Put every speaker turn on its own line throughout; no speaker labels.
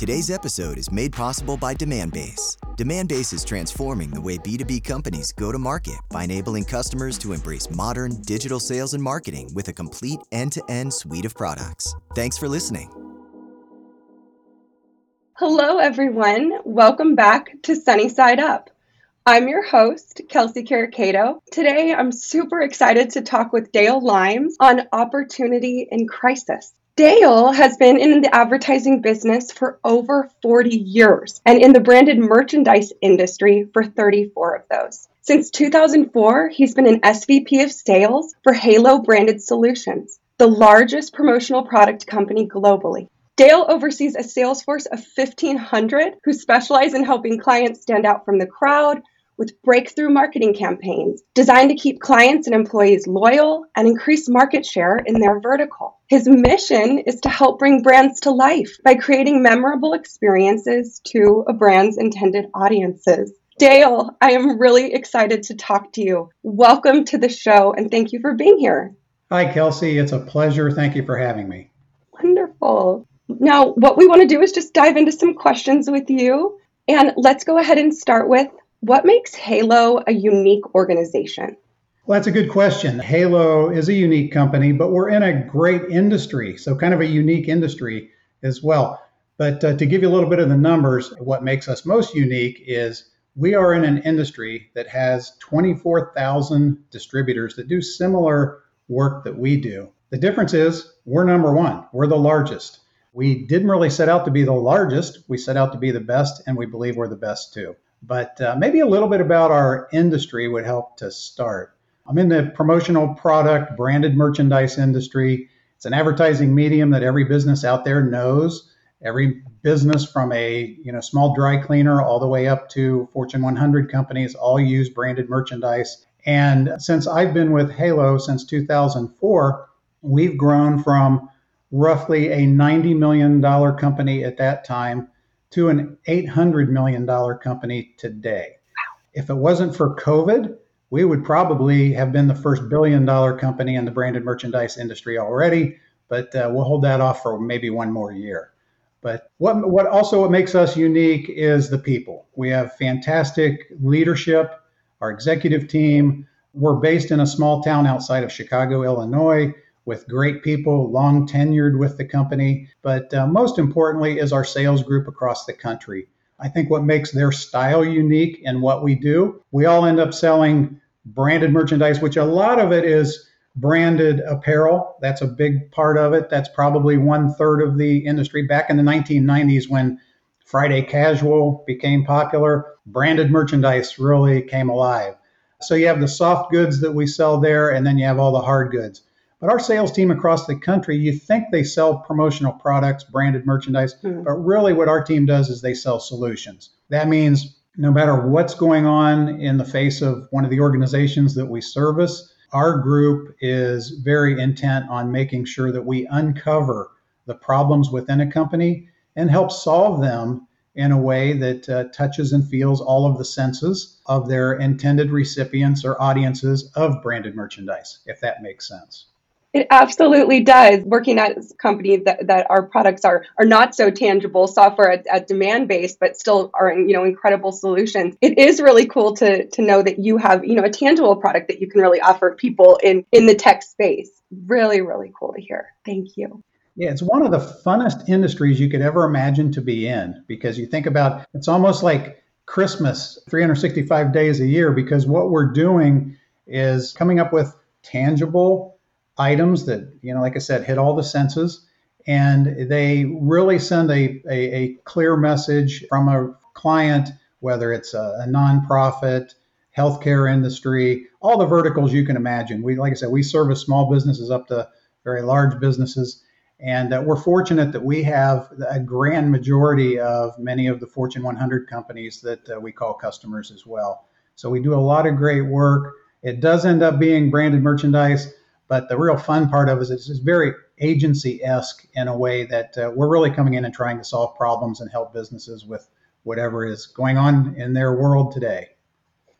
Today's episode is made possible by Demandbase. Demandbase is transforming the way B2B companies go to market by enabling customers to embrace modern digital sales and marketing with a complete end to end suite of products. Thanks for listening.
Hello, everyone. Welcome back to Sunny Side Up. I'm your host, Kelsey Caricato. Today, I'm super excited to talk with Dale Limes on opportunity in crisis. Dale has been in the advertising business for over 40 years and in the branded merchandise industry for 34 of those. Since 2004, he's been an SVP of sales for Halo Branded Solutions, the largest promotional product company globally. Dale oversees a sales force of 1,500 who specialize in helping clients stand out from the crowd with breakthrough marketing campaigns designed to keep clients and employees loyal and increase market share in their vertical. His mission is to help bring brands to life by creating memorable experiences to a brand's intended audiences. Dale, I am really excited to talk to you. Welcome to the show and thank you for being here.
Hi, Kelsey. It's a pleasure. Thank you for having me.
Wonderful. Now, what we want to do is just dive into some questions with you. And let's go ahead and start with what makes Halo a unique organization?
Well, that's a good question. Halo is a unique company, but we're in a great industry, so kind of a unique industry as well. But uh, to give you a little bit of the numbers, what makes us most unique is we are in an industry that has 24,000 distributors that do similar work that we do. The difference is we're number one, we're the largest. We didn't really set out to be the largest, we set out to be the best, and we believe we're the best too. But uh, maybe a little bit about our industry would help to start. I'm in the promotional product, branded merchandise industry. It's an advertising medium that every business out there knows. Every business from a you know small dry cleaner all the way up to Fortune 100 companies all use branded merchandise. And since I've been with Halo since 2004, we've grown from roughly a $90 million company at that time to an $800 million company today. If it wasn't for COVID, we would probably have been the first billion dollar company in the branded merchandise industry already, but uh, we'll hold that off for maybe one more year. But what, what also what makes us unique is the people. We have fantastic leadership, our executive team. We're based in a small town outside of Chicago, Illinois with great people, long tenured with the company. But uh, most importantly, is our sales group across the country. I think what makes their style unique in what we do, we all end up selling branded merchandise, which a lot of it is branded apparel. That's a big part of it. That's probably one third of the industry. Back in the 1990s, when Friday casual became popular, branded merchandise really came alive. So you have the soft goods that we sell there, and then you have all the hard goods. But our sales team across the country, you think they sell promotional products, branded merchandise, mm-hmm. but really what our team does is they sell solutions. That means no matter what's going on in the face of one of the organizations that we service, our group is very intent on making sure that we uncover the problems within a company and help solve them in a way that uh, touches and feels all of the senses of their intended recipients or audiences of branded merchandise, if that makes sense.
It absolutely does. Working at a company that, that our products are are not so tangible, software at, at Demandbase, but still are you know incredible solutions. It is really cool to to know that you have you know a tangible product that you can really offer people in in the tech space. Really, really cool to hear. Thank you.
Yeah, it's one of the funnest industries you could ever imagine to be in because you think about it's almost like Christmas 365 days a year because what we're doing is coming up with tangible items that, you know, like I said, hit all the senses. And they really send a, a, a clear message from a client, whether it's a, a nonprofit, healthcare industry, all the verticals you can imagine. We, like I said, we service small businesses up to very large businesses. And uh, we're fortunate that we have a grand majority of many of the Fortune 100 companies that uh, we call customers as well. So we do a lot of great work. It does end up being branded merchandise, but the real fun part of it is it's very agency esque in a way that uh, we're really coming in and trying to solve problems and help businesses with whatever is going on in their world today.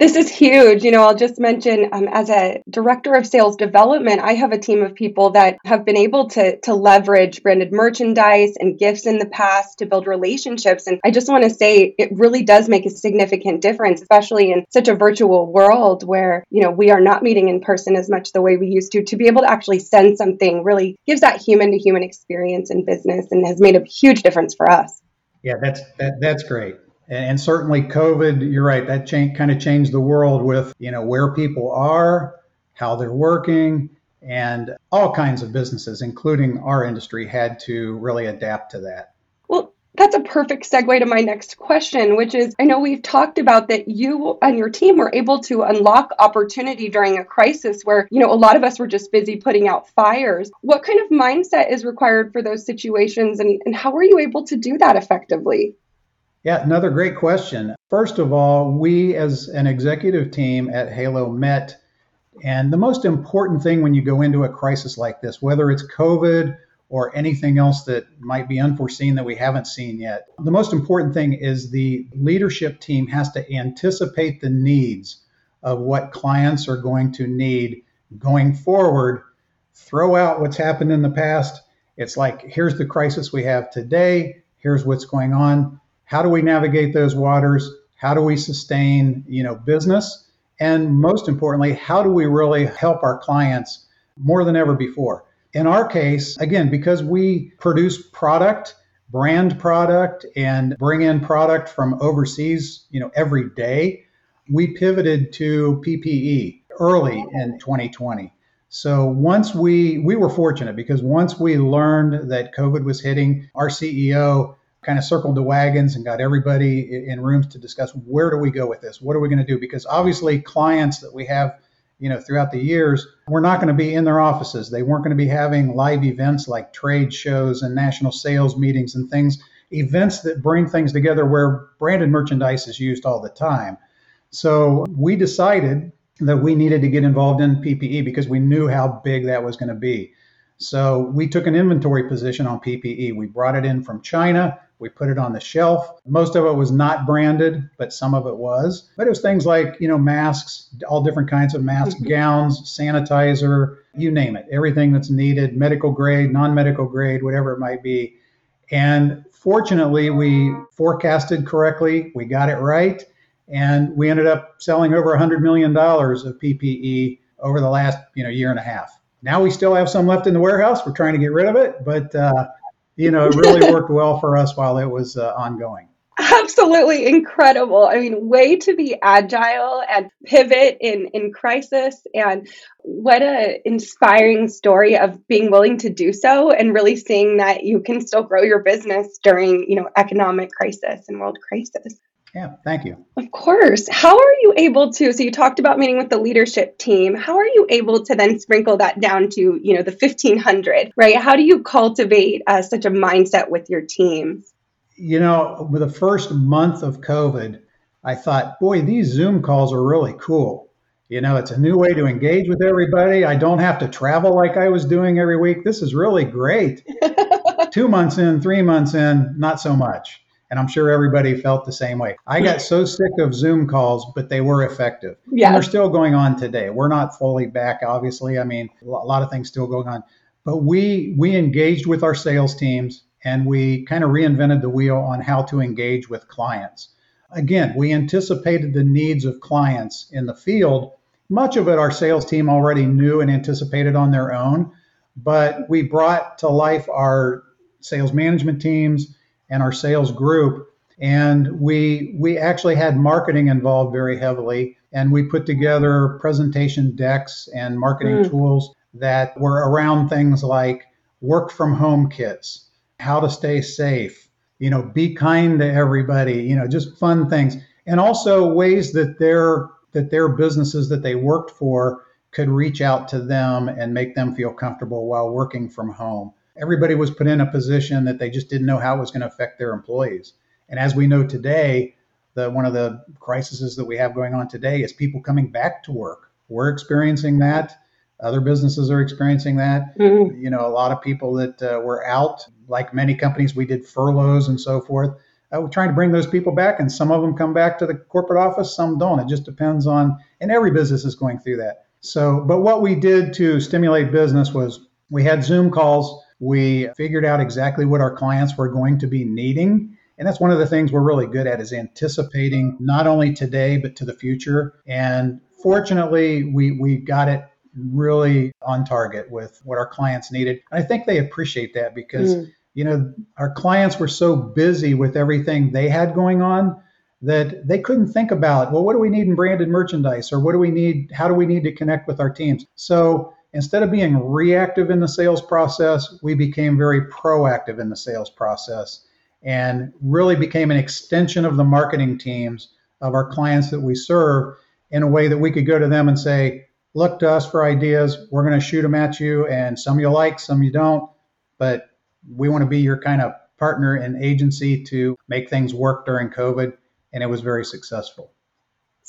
This is huge. You know, I'll just mention um, as a director of sales development, I have a team of people that have been able to, to leverage branded merchandise and gifts in the past to build relationships. And I just want to say it really does make a significant difference, especially in such a virtual world where, you know, we are not meeting in person as much the way we used to. To be able to actually send something really gives that human to human experience in business and has made a huge difference for us.
Yeah, that's that, that's great and certainly COVID, you're right, that change, kind of changed the world with, you know, where people are, how they're working, and all kinds of businesses, including our industry, had to really adapt to that.
Well, that's a perfect segue to my next question, which is I know we've talked about that you and your team were able to unlock opportunity during a crisis where, you know, a lot of us were just busy putting out fires. What kind of mindset is required for those situations and, and how were you able to do that effectively?
Yeah, another great question. First of all, we as an executive team at Halo met, and the most important thing when you go into a crisis like this, whether it's COVID or anything else that might be unforeseen that we haven't seen yet, the most important thing is the leadership team has to anticipate the needs of what clients are going to need going forward, throw out what's happened in the past. It's like, here's the crisis we have today, here's what's going on how do we navigate those waters? How do we sustain, you know, business? And most importantly, how do we really help our clients more than ever before? In our case, again, because we produce product, brand product, and bring in product from overseas, you know, every day, we pivoted to PPE early in 2020. So once we we were fortunate because once we learned that COVID was hitting, our CEO kind of circled the wagons and got everybody in rooms to discuss where do we go with this? What are we going to do? Because obviously, clients that we have, you know, throughout the years, we're not going to be in their offices. They weren't going to be having live events like trade shows and national sales meetings and things, events that bring things together where branded merchandise is used all the time. So we decided that we needed to get involved in PPE because we knew how big that was going to be. So we took an inventory position on PPE. We brought it in from China. We put it on the shelf. Most of it was not branded, but some of it was. But it was things like, you know, masks, all different kinds of masks, gowns, sanitizer, you name it, everything that's needed, medical grade, non medical grade, whatever it might be. And fortunately, we forecasted correctly, we got it right, and we ended up selling over $100 million of PPE over the last, you know, year and a half. Now we still have some left in the warehouse. We're trying to get rid of it, but uh, you know, it really worked well for us while it was uh, ongoing.
Absolutely incredible. I mean, way to be agile and pivot in in crisis and what a inspiring story of being willing to do so and really seeing that you can still grow your business during, you know, economic crisis and world crisis.
Yeah, thank you.
Of course. How are you able to? So you talked about meeting with the leadership team. How are you able to then sprinkle that down to you know the fifteen hundred? Right? How do you cultivate uh, such a mindset with your teams?
You know, with the first month of COVID, I thought, boy, these Zoom calls are really cool. You know, it's a new way to engage with everybody. I don't have to travel like I was doing every week. This is really great. Two months in, three months in, not so much. And I'm sure everybody felt the same way. I got so sick of Zoom calls, but they were effective. Yeah. And they're still going on today. We're not fully back, obviously. I mean, a lot of things still going on. But we we engaged with our sales teams and we kind of reinvented the wheel on how to engage with clients. Again, we anticipated the needs of clients in the field. Much of it our sales team already knew and anticipated on their own, but we brought to life our sales management teams and our sales group. And we we actually had marketing involved very heavily, and we put together presentation decks and marketing mm. tools that were around things like work from home kits, how to stay safe, you know, be kind to everybody, you know, just fun things, and also ways that their that their businesses that they worked for could reach out to them and make them feel comfortable while working from home everybody was put in a position that they just didn't know how it was going to affect their employees. And as we know today, the one of the crises that we have going on today is people coming back to work. We're experiencing that. Other businesses are experiencing that. Mm-hmm. You know, a lot of people that uh, were out, like many companies, we did furloughs and so forth. Uh, we're trying to bring those people back, and some of them come back to the corporate office, some don't. It just depends on, and every business is going through that. So, but what we did to stimulate business was we had Zoom calls. We figured out exactly what our clients were going to be needing. And that's one of the things we're really good at is anticipating not only today, but to the future. And fortunately, we, we got it really on target with what our clients needed. And I think they appreciate that because, mm. you know, our clients were so busy with everything they had going on that they couldn't think about, well, what do we need in branded merchandise or what do we need? How do we need to connect with our teams? So instead of being reactive in the sales process, we became very proactive in the sales process and really became an extension of the marketing teams of our clients that we serve in a way that we could go to them and say, look to us for ideas. We're going to shoot them at you, and some you like, some you don't, but we want to be your kind of partner and agency to make things work during COVID and it was very successful.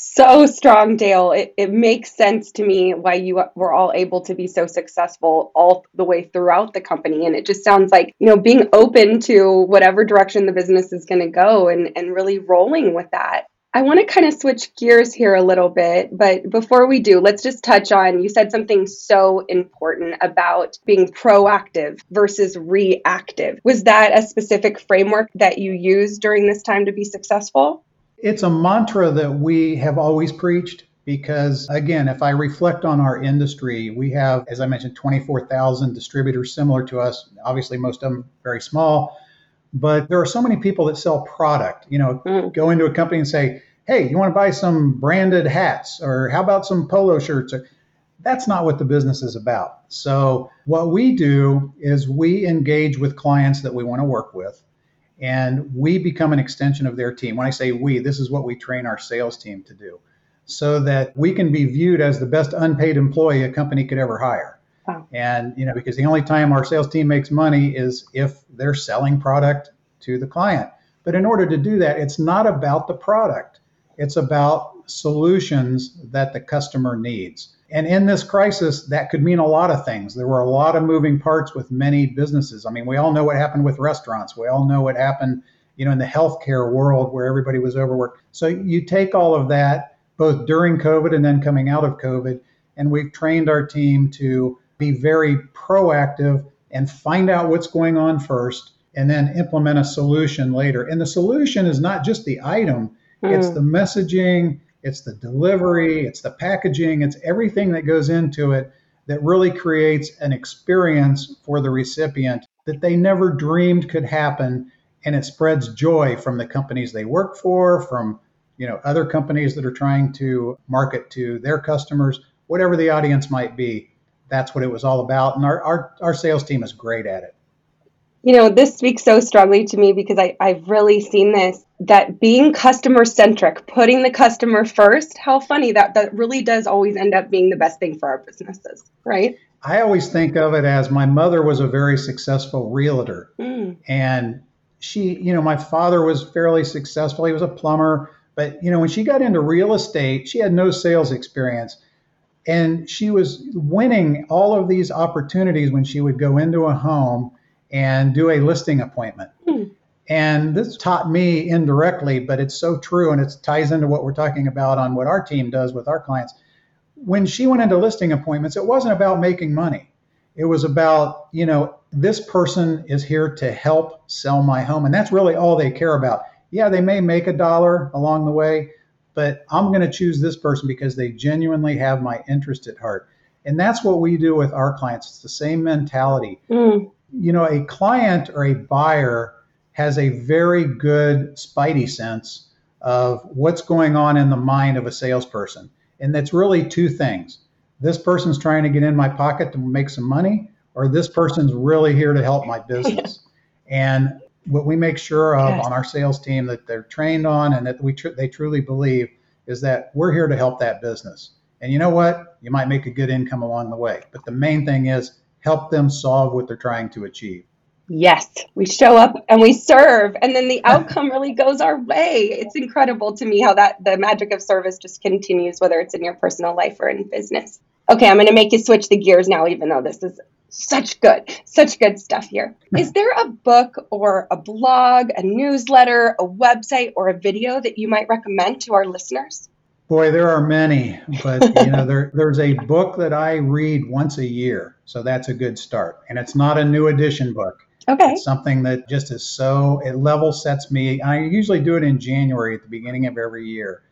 So strong, Dale. It, it makes sense to me why you were all able to be so successful all the way throughout the company. And it just sounds like, you know, being open to whatever direction the business is going to go and, and really rolling with that. I want to kind of switch gears here a little bit, but before we do, let's just touch on you said something so important about being proactive versus reactive. Was that a specific framework that you used during this time to be successful?
It's a mantra that we have always preached because, again, if I reflect on our industry, we have, as I mentioned, 24,000 distributors similar to us. Obviously, most of them very small, but there are so many people that sell product. You know, mm. go into a company and say, hey, you want to buy some branded hats or how about some polo shirts? That's not what the business is about. So, what we do is we engage with clients that we want to work with and we become an extension of their team. When I say we, this is what we train our sales team to do so that we can be viewed as the best unpaid employee a company could ever hire. Wow. And, you know, because the only time our sales team makes money is if they're selling product to the client. But in order to do that, it's not about the product, it's about solutions that the customer needs. And in this crisis, that could mean a lot of things. There were a lot of moving parts with many businesses. I mean, we all know what happened with restaurants. We all know what happened, you know, in the healthcare world where everybody was overworked. So you take all of that, both during COVID and then coming out of COVID, and we've trained our team to be very proactive and find out what's going on first and then implement a solution later. And the solution is not just the item, mm. it's the messaging, it's the delivery, it's the packaging, it's everything that goes into it that really creates an experience for the recipient that they never dreamed could happen and it spreads joy from the companies they work for from you know other companies that are trying to market to their customers whatever the audience might be. That's what it was all about and our, our, our sales team is great at it
you know, this speaks so strongly to me because I, I've really seen this that being customer centric, putting the customer first, how funny that that really does always end up being the best thing for our businesses, right?
I always think of it as my mother was a very successful realtor. Mm. And she, you know, my father was fairly successful. He was a plumber. But, you know, when she got into real estate, she had no sales experience. And she was winning all of these opportunities when she would go into a home and do a listing appointment. Hmm. And this taught me indirectly, but it's so true and it ties into what we're talking about on what our team does with our clients. When she went into listing appointments, it wasn't about making money. It was about, you know, this person is here to help sell my home. And that's really all they care about. Yeah, they may make a dollar along the way, but I'm going to choose this person because they genuinely have my interest at heart. And that's what we do with our clients. It's the same mentality. Mm you know, a client or a buyer has a very good spidey sense of what's going on in the mind of a salesperson. And that's really two things. This person's trying to get in my pocket to make some money, or this person's really here to help my business. and what we make sure of yes. on our sales team that they're trained on and that we tr- they truly believe is that we're here to help that business. And you know what? You might make a good income along the way. But the main thing is help them solve what they're trying to achieve.
Yes, we show up and we serve, and then the outcome really goes our way. It's incredible to me how that the magic of service just continues, whether it's in your personal life or in business. Okay, I'm going to make you switch the gears now, even though this is such good, such good stuff here. Is there a book or a blog, a newsletter, a website, or a video that you might recommend to our listeners?
Boy, there are many, but you know, there, there's a book that I read once a year, so that's a good start. And it's not a new edition book.
Okay.
It's something that just is so it level sets me. I usually do it in January at the beginning of every year,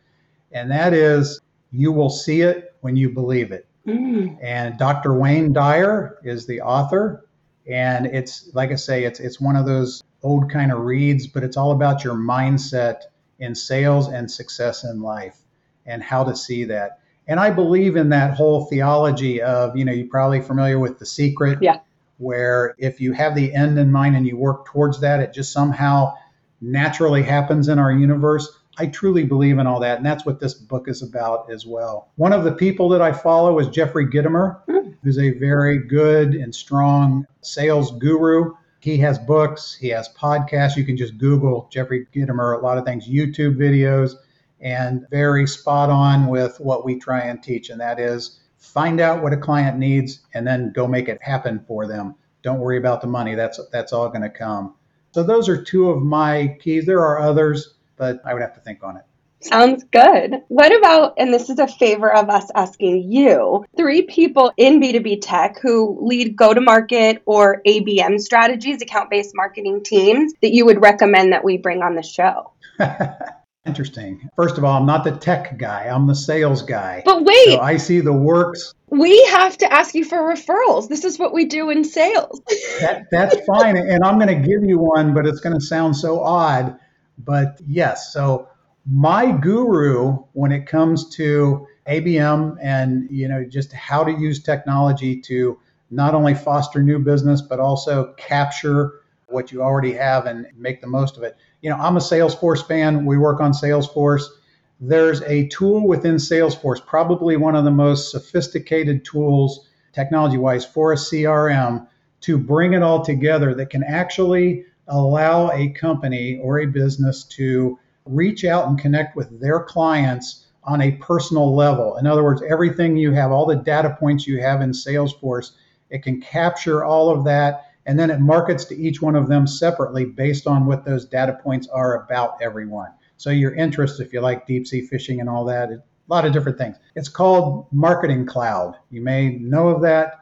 and that is you will see it when you believe it. Mm. And Dr. Wayne Dyer is the author. And it's like I say, it's it's one of those old kind of reads, but it's all about your mindset in sales and success in life and how to see that. And I believe in that whole theology of, you know, you're probably familiar with the secret.
Yeah.
Where if you have the end in mind and you work towards that, it just somehow naturally happens in our universe. I truly believe in all that. And that's what this book is about as well. One of the people that I follow is Jeffrey Gitomer, mm. who's a very good and strong sales guru. He has books, he has podcasts. You can just Google Jeffrey Gitomer, a lot of things, YouTube videos, and very spot on with what we try and teach. And that is find out what a client needs and then go make it happen for them. Don't worry about the money. That's that's all going to come. So those are two of my keys. There are others but I would have to think on it.
Sounds good. What about, and this is a favor of us asking you, three people in B2B tech who lead go to market or ABM strategies, account based marketing teams, that you would recommend that we bring on the show?
Interesting. First of all, I'm not the tech guy, I'm the sales guy.
But wait,
so I see the works.
We have to ask you for referrals. This is what we do in sales.
that, that's fine. And I'm going to give you one, but it's going to sound so odd but yes, so my guru when it comes to ABM and you know just how to use technology to not only foster new business but also capture what you already have and make the most of it. You know, I'm a Salesforce fan. We work on Salesforce. There's a tool within Salesforce, probably one of the most sophisticated tools technology wise for a CRM to bring it all together that can actually allow a company or a business to reach out and connect with their clients on a personal level. In other words, everything you have, all the data points you have in Salesforce, it can capture all of that and then it markets to each one of them separately based on what those data points are about everyone. So your interest, if you like deep sea fishing and all that, a lot of different things. It's called Marketing Cloud. You may know of that.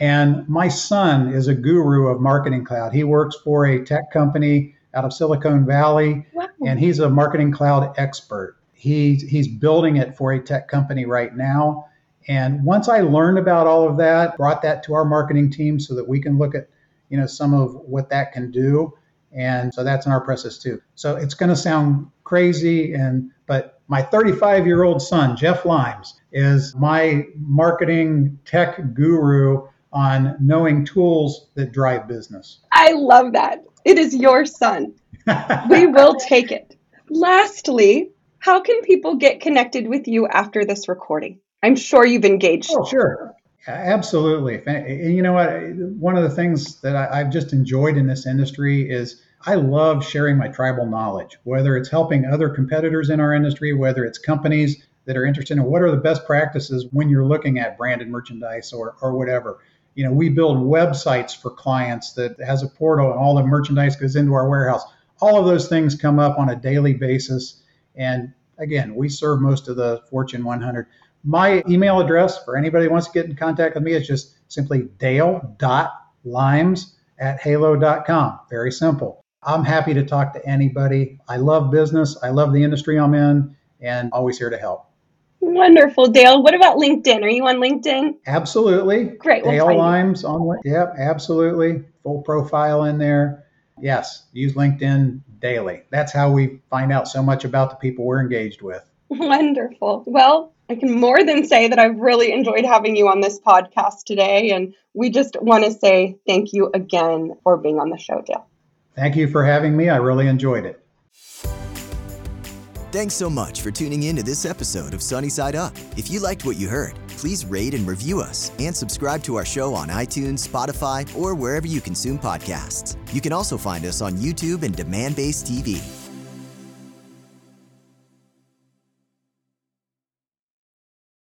And my son is a guru of Marketing Cloud. He works for a tech company out of Silicon Valley, wow. and he's a Marketing Cloud expert. He, he's building it for a tech company right now. And once I learned about all of that, brought that to our marketing team so that we can look at, you know, some of what that can do. And so that's in our process too. So it's going to sound crazy and but my 35 year old son, Jeff Limes, is my marketing tech guru on knowing tools that drive business.
I love that. It is your son. we will take it. Lastly, how can people get connected with you after this recording? I'm sure you've engaged.
Oh, sure. Absolutely. And you know what? One of the things that I've just enjoyed in this industry is I love sharing my tribal knowledge, whether it's helping other competitors in our industry, whether it's companies that are interested in what are the best practices when you're looking at branded merchandise or, or whatever you know, we build websites for clients that has a portal and all the merchandise goes into our warehouse. All of those things come up on a daily basis. And again, we serve most of the Fortune 100. My email address for anybody who wants to get in contact with me is just simply dale.limes at halo.com. Very simple. I'm happy to talk to anybody. I love business. I love the industry I'm in and always here to help.
Wonderful, Dale. What about LinkedIn? Are you on LinkedIn?
Absolutely.
Great.
Dale we'll Limes on. LinkedIn. Yep, absolutely. Full profile in there. Yes, use LinkedIn daily. That's how we find out so much about the people we're engaged with.
Wonderful. Well, I can more than say that I've really enjoyed having you on this podcast today. And we just want to say thank you again for being on the show, Dale.
Thank you for having me. I really enjoyed it.
Thanks so much for tuning in to this episode of Sunny Side Up. If you liked what you heard, please rate and review us and subscribe to our show on iTunes, Spotify, or wherever you consume podcasts. You can also find us on YouTube and Demandbase TV.